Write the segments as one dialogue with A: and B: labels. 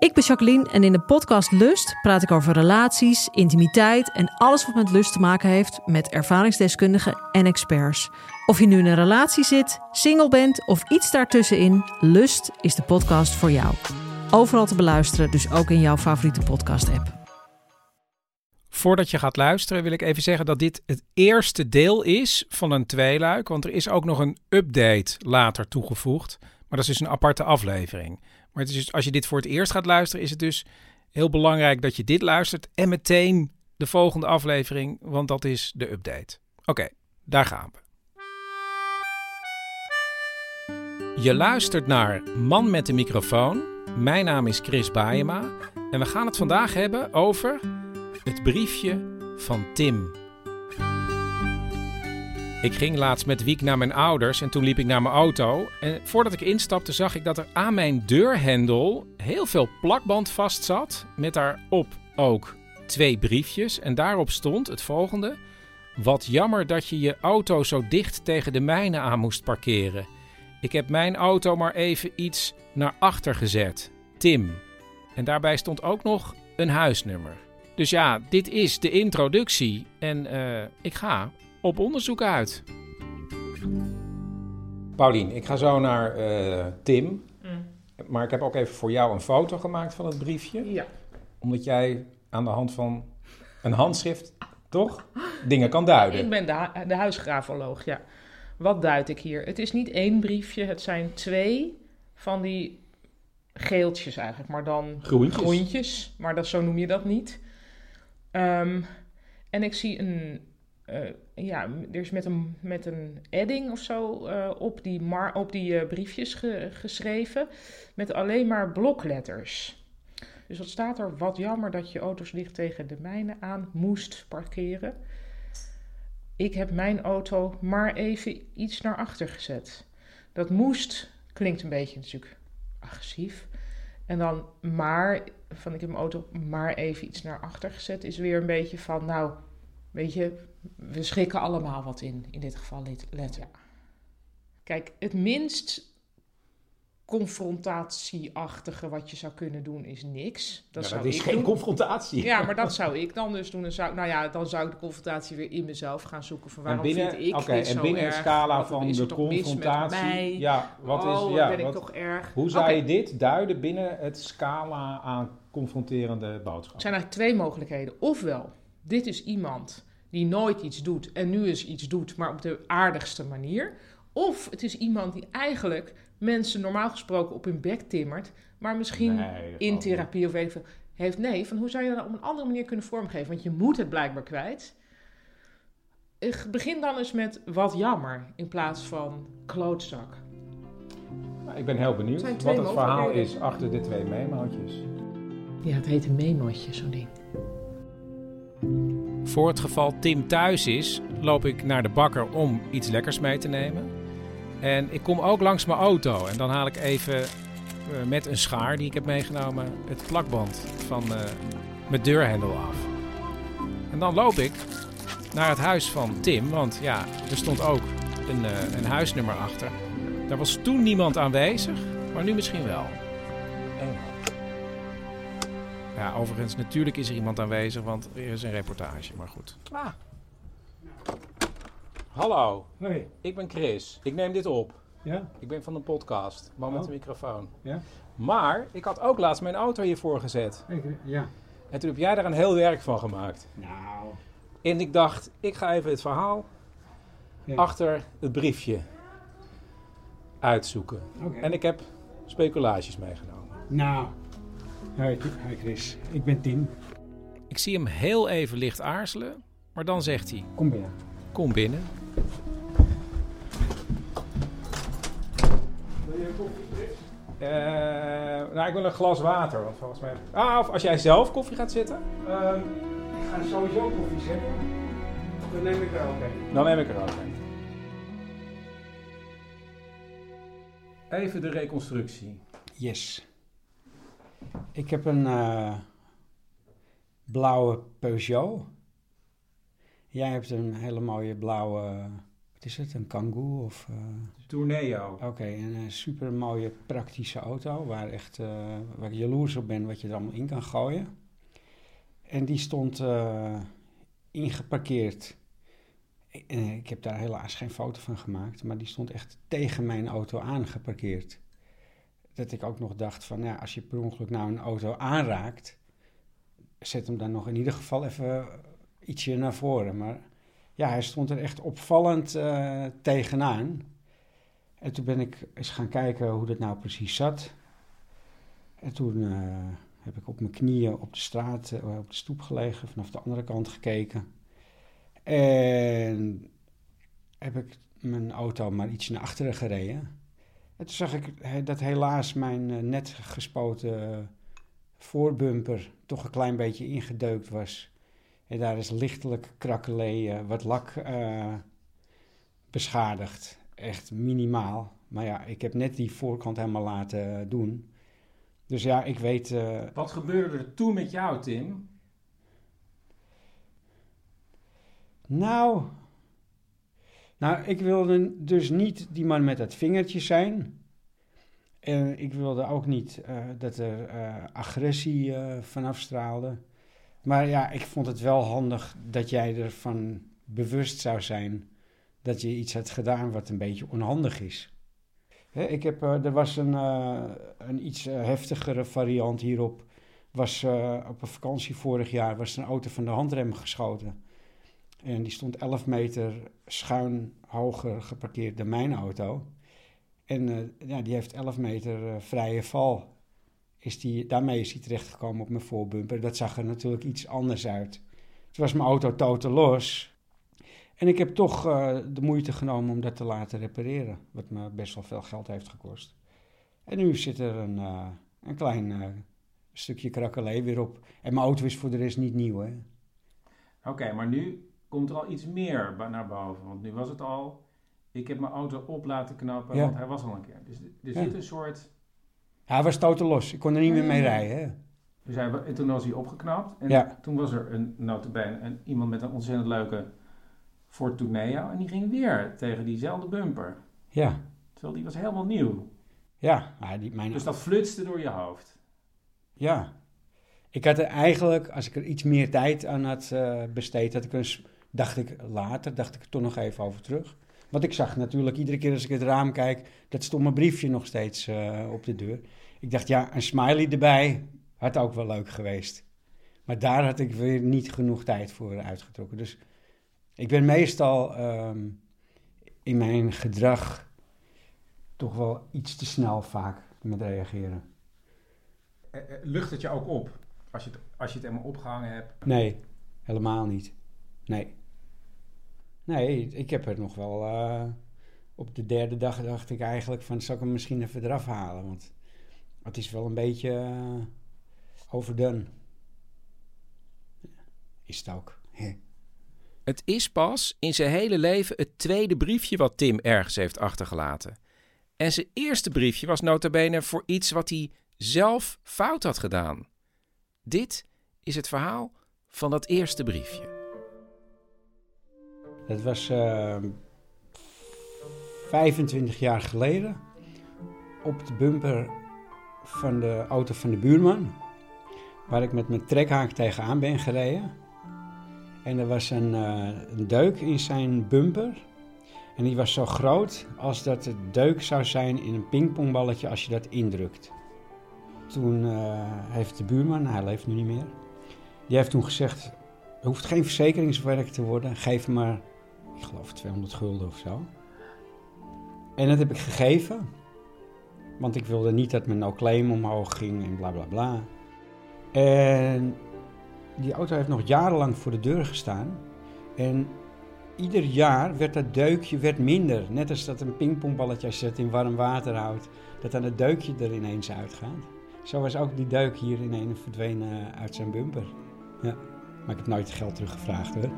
A: Ik ben Jacqueline en in de podcast Lust praat ik over relaties, intimiteit en alles wat met lust te maken heeft met ervaringsdeskundigen en experts. Of je nu in een relatie zit, single bent of iets daartussenin, Lust is de podcast voor jou. Overal te beluisteren, dus ook in jouw favoriete podcast-app.
B: Voordat je gaat luisteren wil ik even zeggen dat dit het eerste deel is van een tweeluik. Want er is ook nog een update later toegevoegd. Maar dat is dus een aparte aflevering. Maar het is dus, als je dit voor het eerst gaat luisteren, is het dus heel belangrijk dat je dit luistert. En meteen de volgende aflevering, want dat is de update. Oké, daar gaan we. Je luistert naar Man met de microfoon. Mijn naam is Chris Baayema. En we gaan het vandaag hebben over het briefje van Tim. Ik ging laatst met Wiek naar mijn ouders en toen liep ik naar mijn auto. En voordat ik instapte zag ik dat er aan mijn deurhendel heel veel plakband vast zat. Met daarop ook twee briefjes. En daarop stond het volgende. Wat jammer dat je je auto zo dicht tegen de mijne aan moest parkeren. Ik heb mijn auto maar even iets naar achter gezet. Tim. En daarbij stond ook nog een huisnummer. Dus ja, dit is de introductie. En eh, ik ga op onderzoek uit. Paulien, ik ga zo naar eh, Tim. Maar ik heb ook even voor jou een foto gemaakt van het briefje.
C: Ja.
B: Omdat jij aan de hand van een handschrift, toch? Dingen kan duiden.
C: Ik ben de, hu- de huisgrafoloog, ja. Wat duid ik hier? Het is niet één briefje, het zijn twee van die geeltjes eigenlijk, maar dan
B: Groentjes.
C: groentjes, maar dat, zo noem je dat niet. Ehm, en ik zie een, ja, er is met een, met een edding of zo eh, op die, mar, op die eh, briefjes ge- geschreven, met alleen maar blokletters. Dus wat staat er? Wat jammer dat je auto's dicht tegen de mijne aan moest parkeren. Ik heb mijn auto maar even iets naar achter gezet. Dat moest klinkt een beetje natuurlijk agressief. En dan maar, van ik heb mijn auto maar even iets naar achter gezet, is weer een beetje van, nou, weet je, we schrikken allemaal wat in, in dit geval let- letter. Kijk, het minst confrontatieachtige wat je zou kunnen doen is niks. Dat
B: Ja,
C: zou
B: dat is
C: ik
B: geen
C: doen.
B: confrontatie.
C: Ja, maar dat zou ik dan dus doen. Dan zou, nou ja, dan zou ik de confrontatie weer in mezelf gaan zoeken. Van waarom
B: en binnen,
C: vind ik
B: oké,
C: dit
B: en
C: zo
B: binnen
C: erg?
B: een scala
C: Wat
B: van
C: er
B: de confrontatie. Ja, wat
C: oh,
B: is
C: wat
B: ja,
C: ben ik
B: wat-
C: toch erg.
B: Hoe zou je dit duiden binnen het scala aan confronterende
C: Er
B: boodschappen?
C: zijn eigenlijk twee mogelijkheden. Ofwel, dit is iemand die nooit iets doet en nu eens iets doet, maar op de aardigste manier. Of het is iemand die eigenlijk mensen normaal gesproken op hun bek timmert, maar misschien
B: Nee,
C: in
B: ik
C: therapie of weet ik veel heeft. Nee, van hoe zou je dat op een andere manier kunnen vormgeven? Want je moet het blijkbaar kwijt. Eh, Begin dan eens met wat jammer in plaats van klootzak.
B: Nou, ik ben heel benieuwd wat het verhaal is achter de twee memootjes.
C: Ja, het heet een memootje, zo'n ding.
B: Voor het geval Tim thuis is, loop ik naar de bakker om iets lekkers mee te nemen. En ik kom ook langs mijn auto en dan haal ik even eh, met een schaar die ik heb meegenomen het plakband van eh, mijn deurhendel af. En dan loop ik naar het huis van Tim, want ja, er stond ook een, eh, een huisnummer achter. Daar was toen niemand aanwezig, maar nu misschien wel. Ja, overigens, natuurlijk is er iemand aanwezig, want er is een reportage, maar goed. Ah. Hallo,
D: Hoi.
B: ik ben Chris. Ik neem dit op.
D: Ja?
B: Ik ben van een podcast, man met
D: Oh.
B: een microfoon.
D: Ja?
B: Maar ik had ook laatst mijn auto hiervoor gezet.
D: Ik, ja.
B: En toen heb jij daar een heel werk van gemaakt.
D: Nou.
B: En ik dacht, ik ga even het verhaal
D: Ja.
B: achter het briefje uitzoeken.
D: Oké.
B: En ik heb speculaties meegenomen.
D: Nou. Hoi, hi Chris. Ik ben Tim.
B: Ik zie hem heel even licht aarzelen, maar dan zegt hij,
D: Kom binnen.
B: kom binnen.
D: Wil je een koffie, Chris?
B: Eh, nou, ik wil een glas water, want volgens mij... Ah, of als jij zelf koffie gaat zitten?
D: Ehm, ik ga sowieso koffie zetten. Dan neem ik er ook een.
B: Dan neem ik er ook een. Even de reconstructie.
D: Yes. Ik heb een eh, blauwe Peugeot. Jij hebt een hele mooie blauwe, wat is het, een Kangoo of... eh,
B: Tourneo.
D: Oké, een super mooie praktische auto waar, echt, eh, waar ik jaloers op ben wat je er allemaal in kan gooien. En die stond ingeparkeerd. Ik, ik heb daar helaas geen foto van gemaakt, maar die stond echt tegen mijn auto aangeparkeerd. Dat ik ook nog dacht van, ja, als je per ongeluk nou een auto aanraakt, zet hem dan nog in ieder geval even ietsje naar voren. Maar ja, hij stond er echt opvallend eh, tegenaan. En toen ben ik eens gaan kijken hoe dat nou precies zat. En toen eh, heb ik op mijn knieën op de straat, eh, op de stoep gelegen, vanaf de andere kant gekeken. En heb ik mijn auto maar iets naar achteren gereden. En toen zag ik dat helaas mijn eh, net gespoten voorbumper toch een klein beetje ingedeukt was. En daar is lichtelijk krakkelee, eh, wat lak eh, beschadigd. Echt minimaal. Maar ja, ik heb net die voorkant helemaal laten doen. Dus ja, ik weet. eh,
B: Wat gebeurde er toen met jou, Tim?
D: nou. Nou, ik wilde dus niet die man met dat vingertje zijn. En ik wilde ook niet eh, dat er eh, agressie eh vanaf straalde. Maar ja, ik vond het wel handig dat jij ervan bewust zou zijn dat je iets had gedaan wat een beetje onhandig is. Hè, ik heb, er was een, een iets heftigere variant hierop. Was, op een vakantie vorig jaar was een auto van de handrem geschoten. En die stond 11 meter schuin hoger geparkeerd dan mijn auto. En eh, ja, die heeft 11 meter eh, vrije val. Is die, daarmee is hij terechtgekomen op mijn voorbumper. Dat zag er natuurlijk iets anders uit. Toen was mijn auto totaal los. En ik heb toch eh, de moeite genomen om dat te laten repareren. Wat me best wel veel geld heeft gekost. En nu zit er een, een klein stukje krakkelee weer op. En mijn auto is voor de rest niet nieuw, hè.
B: Oké, maar nu komt er al iets meer naar boven. Want nu was het al... Ik heb mijn auto op laten knappen,
D: Ja.
B: want hij was al een keer. Dus er
D: Ja.
B: zit een soort...
D: Hij was totaal los. Ik kon er niet meer mee
B: Ja.
D: rijden, hè.
B: Dus hij, en toen was hij opgeknapt. En
D: Ja.
B: toen was er een, notabene, een, iemand met een ontzettend leuke Ford Tourneo. En die ging weer tegen diezelfde bumper.
D: Ja,
B: Terwijl die was helemaal nieuw.
D: ja. Die, mijn,
B: Dus dat flutste door je hoofd.
D: Ja. Ik had er eigenlijk, als ik er iets meer tijd aan had eh, besteed, had ik eens, dacht ik later, dacht ik er toch nog even over terug. Want ik zag natuurlijk iedere keer als ik het raam kijk, dat stomme briefje nog steeds eh, op de deur. Ik dacht, ja, een smiley erbij had ook wel leuk geweest. Maar daar had ik weer niet genoeg tijd voor uitgetrokken. Dus ik ben meestal ehm, in mijn gedrag toch wel iets te snel vaak met reageren.
B: Eh, eh, Lucht het je ook op? Als je het, als je het helemaal opgehangen hebt.
D: Nee, helemaal niet. Nee. Nee, ik heb er nog wel... eh, op de derde dag dacht ik eigenlijk van... zal ik hem misschien even eraf halen? Want het is wel een beetje eh, overdone. Is het ook.
E: Het is pas in zijn hele leven het tweede briefje wat Tim ergens heeft achtergelaten. En zijn eerste briefje was nota bene voor iets wat hij zelf fout had gedaan. Dit is het verhaal van dat eerste briefje.
D: Dat was eh, 25 jaar geleden. Op de bumper van de auto van de buurman. Waar ik met mijn trekhaak tegenaan ben gereden. En er was een, eh, een deuk in zijn bumper. En die was zo groot als dat het deuk zou zijn in een pingpongballetje als je dat indrukt. Toen eh, heeft de buurman, hij leeft nu niet meer, die heeft toen gezegd: er hoeft geen verzekeringswerk te worden, geef maar, ik geloof 200 gulden of zo. En dat heb ik gegeven, want ik wilde niet dat mijn no-claim omhoog ging en bla bla bla. En die auto heeft nog jarenlang voor de deur gestaan. En ieder jaar werd dat deukje werd minder. Net als dat een pingpongballetje als je het in warm water houdt, dat dan het deukje er ineens uitgaat. Zo was ook die deuk hier ineens verdwenen uit zijn bumper. Ja, maar ik heb nooit geld teruggevraagd hoor.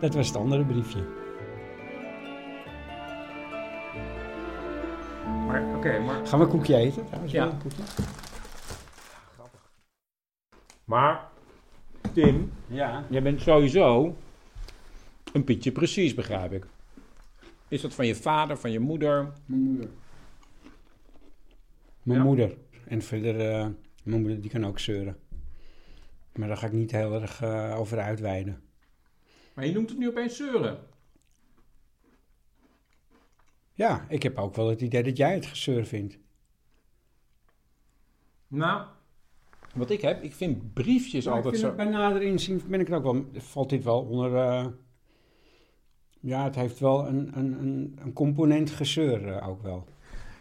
D: Dat was het andere briefje.
B: Maar oké, maar...
D: Gaan we een koekje eten? Trouwens,
B: Ja.
D: een koekje?
B: Maar, Tim,
D: Ja.
B: jij bent sowieso een Pietje precies, begrijp ik. Is dat van je vader, van je moeder?
D: Mijn moeder. Mijn
B: Ja.
D: moeder. En verder, eh, mijn moeder die kan ook zeuren. Maar daar ga ik niet heel erg eh, over uitweiden.
B: Maar je noemt het nu opeens zeuren.
D: Ja, ik heb ook wel het idee dat jij het gezeur vindt.
B: Nou, wat ik heb, ik vind briefjes
D: Maar ik
B: altijd
D: vind
B: zo...
D: het bij nader inzien ben ik ook wel, valt dit wel onder... eh, ja, het heeft wel een, een, een, een component gezeur eh, ook wel.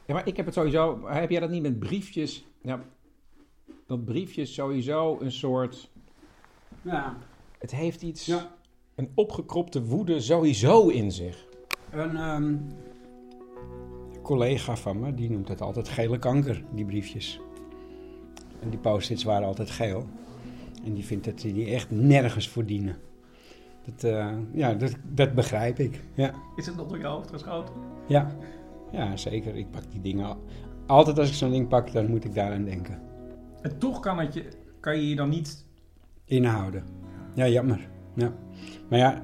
B: Ja, maar ik heb het sowieso... Heb jij dat niet met briefjes? Ja, dat briefjes sowieso een soort...
D: Ja.
B: Het heeft iets...
D: Ja.
B: Een opgekropte woede sowieso in zich.
D: Een ehm, collega van me, die noemt het altijd gele kanker, die briefjes. En die post-its waren altijd geel. En die vindt dat die echt nergens voor dienen. Dat, eh, ja, dat, dat begrijp ik. Ja.
B: Is het nog door je hoofd geschoten?
D: Ja. ja, zeker. Ik pak die dingen al. Altijd als ik zo'n ding pak, dan moet ik daaraan denken.
B: En toch kan, het je, kan je je dan niet...
D: Inhouden. Ja, jammer. Ja. Maar ja,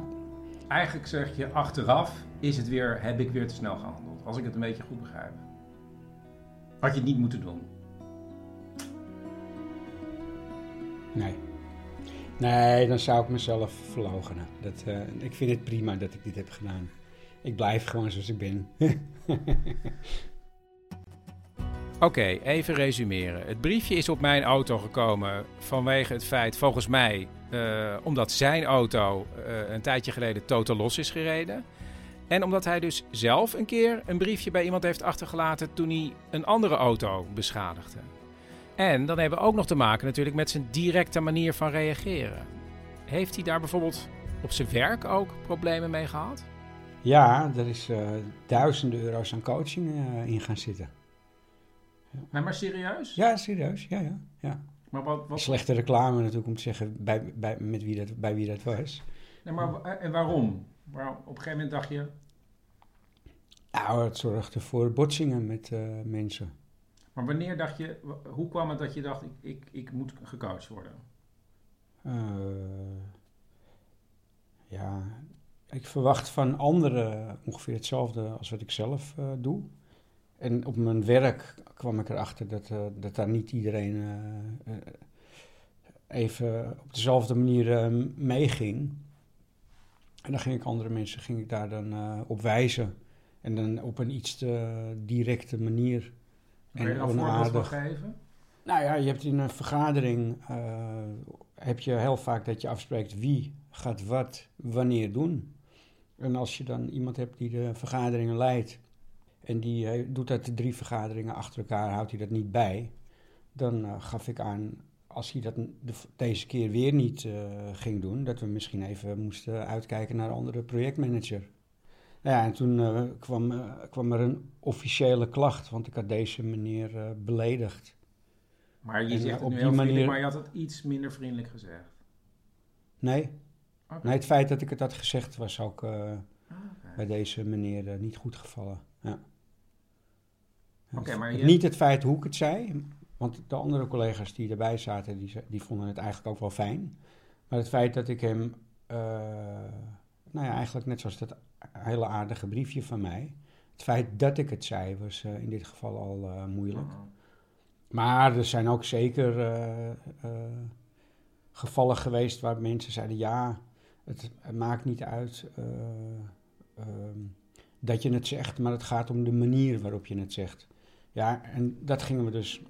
B: Eigenlijk zeg je achteraf, is het weer, heb ik weer te snel gehandeld. Als ik het een beetje goed begrijp. Had je het niet moeten doen.
D: nee. Nee, dan zou ik mezelf verloochenen. Dat, eh, ik vind het prima dat ik dit heb gedaan. Ik blijf gewoon zoals ik ben.
E: Oké, even resumeren. Het briefje is op mijn auto gekomen vanwege het feit, volgens mij, eh, omdat zijn auto eh, een tijdje geleden totaal los is gereden. En omdat hij dus zelf een keer een briefje bij iemand heeft achtergelaten toen hij een andere auto beschadigde. En dan hebben we ook nog te maken natuurlijk met zijn directe manier van reageren. Heeft hij daar bijvoorbeeld op zijn werk ook problemen mee gehad?
D: Ja, er is eh, duizenden euro's aan coaching eh, in gaan zitten.
B: Nee, maar serieus?
D: Ja, serieus. Ja, ja. ja.
B: Maar wat, wat,
D: Slechte reclame natuurlijk om te zeggen bij, bij, met wie dat, bij wie dat was.
B: nee, maar, en waarom? Waarom? Op een gegeven moment dacht je,
D: Nou, het zorgde voor botsingen met eh, mensen.
B: maar wanneer dacht je, hoe kwam het dat je dacht, ik, ik, ik moet gecoacht worden?
D: Eh, ja, ik verwacht van anderen ongeveer hetzelfde als wat ik zelf eh, doe. En op mijn werk kwam ik erachter dat, eh, dat daar niet iedereen eh, eh, even op dezelfde manier meeging. En dan ging ik andere mensen ging ik daar dan op wijzen. En dan op een iets te directe manier.
B: Je
D: En
B: daar een voorbeeld
D: onaardig.
B: geven?
D: Nou ja, je hebt in een vergadering heb je heel vaak dat je afspreekt wie gaat wat wanneer doen. En als je dan iemand hebt die de vergaderingen leidt en die eh, doet dat drie vergaderingen achter elkaar, houdt hij dat niet bij, dan eh, gaf ik aan als hij dat de- deze keer weer niet eh, ging doen, dat we misschien even moesten uitkijken naar een andere projectmanager. Nou ja, en toen kwam, kwam er een officiële klacht, want ik had deze meneer beledigd.
B: Maar je
D: En,
B: zegt
D: op die manier-
B: maar je had het iets minder vriendelijk gezegd.
D: Nee, nee, het feit dat ik het had gezegd was ook
B: Ah,
D: bij deze meneer niet goed gevallen. Ja. Het-
B: maar je-
D: Niet het feit hoe ik het zei, want de andere collega's die erbij zaten, die, die vonden het eigenlijk ook wel fijn. Maar het feit dat ik hem, eh, nou ja, eigenlijk net zoals dat hele aardige briefje van mij, het feit dat ik het zei was eh, in dit geval al eh, moeilijk.
B: Oh.
D: Maar er zijn ook zeker gevallen geweest waar mensen zeiden: ja, het, het maakt niet uit eh, ehm, dat je het zegt, maar het gaat om de manier waarop je het zegt. Ja, en dat gingen we dus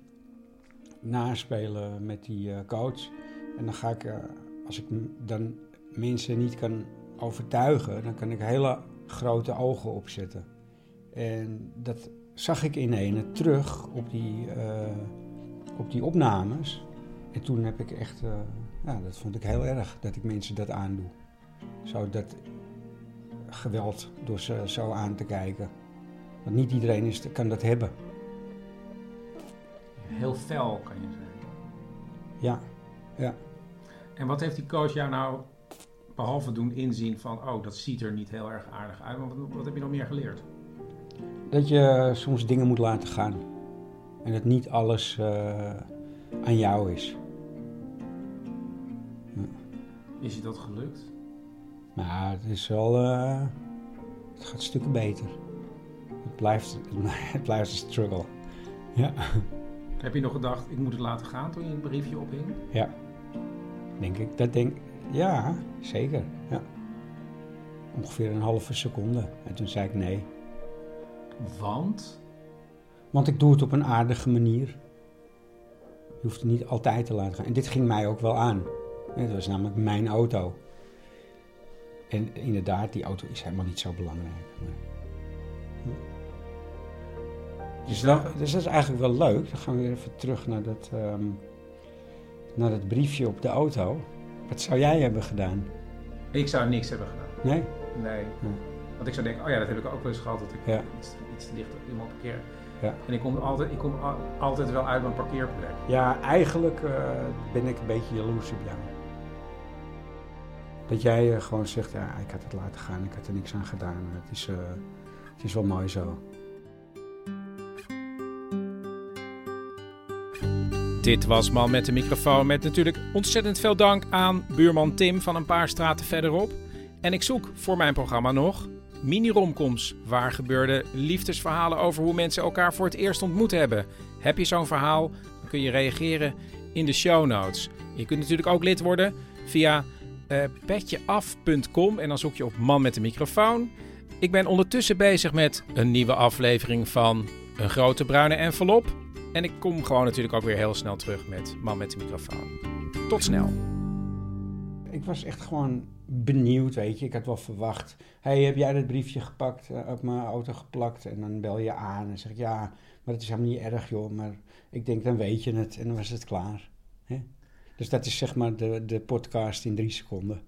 D: naspelen met die eh, coach. En dan ga ik, eh, als ik dan mensen niet kan overtuigen, dan kan ik hele grote ogen opzetten. En dat zag ik in terug op die, eh, op die opnames. En toen heb ik echt, ja, dat vond ik heel erg dat ik mensen dat aandoe. Zo dat geweld door ze zo aan te kijken. Want niet iedereen is, kan dat hebben.
B: Heel fel, kan je zeggen.
D: Ja, ja.
B: En wat heeft die coach jou nou, behalve doen inzien van... oh, dat ziet er niet heel erg aardig uit. Maar wat, wat heb je nog meer geleerd?
D: Dat je soms dingen moet laten gaan. En dat niet alles eh, aan jou is.
B: Is je dat gelukt?
D: Maar het is wel... eh, het gaat stukken beter. Het blijft, het blijft een struggle. Ja.
B: Heb je nog gedacht, ik moet het laten gaan toen je een briefje ophing?
D: Ja, denk ik. Dat denk Ja, zeker. Ja. Ongeveer een halve seconde. En toen zei ik nee.
B: Want?
D: Want ik doe het op een aardige manier. Je hoeft het niet altijd te laten gaan. En dit ging mij ook wel aan. Het was namelijk mijn auto. En inderdaad, die auto is helemaal niet zo belangrijk. Maar... Dus, dat, dus dat is eigenlijk wel leuk. Dan gaan we weer even terug naar dat, ehm, naar dat briefje op de auto. Wat zou jij hebben gedaan?
B: Ik zou niks hebben gedaan.
D: Nee?
B: Nee. Want ik zou denken, oh ja, dat heb ik ook wel eens gehad. Dat ik
D: Ja.
B: iets, iets te dicht op iemand parkeer.
D: Ja.
B: En ik kom, altijd, ik kom al- altijd wel uit mijn parkeerplek.
D: Ja, eigenlijk eh, ben ik een beetje jaloers op jou. Dat jij eh, gewoon zegt, ja, ik had het laten gaan, ik had er niks aan gedaan. Het is, eh, het is wel mooi zo.
E: Dit was Man met de microfoon met natuurlijk ontzettend veel dank aan buurman Tim van een paar straten verderop. En ik zoek voor mijn programma nog mini-romcoms, waar gebeurde liefdesverhalen over hoe mensen elkaar voor het eerst ontmoet hebben. Heb je zo'n verhaal, dan kun je reageren in de show notes. Je kunt natuurlijk ook lid worden via eh petjeaf.com en dan zoek je op Man met de microfoon. Ik ben ondertussen bezig met een nieuwe aflevering van Een Grote Bruine Envelop. En ik kom gewoon natuurlijk ook weer heel snel terug met Man met de microfoon. Tot snel.
D: Ik was echt gewoon benieuwd, weet je. Ik had wel verwacht. hey, heb jij dat briefje gepakt, eh, op mijn auto geplakt? En dan bel je aan en zeg ik, ja, maar het is helemaal niet erg, joh. Maar ik denk, dan weet je het en dan was het klaar. Dus dat is zeg maar de, de podcast in drie seconden.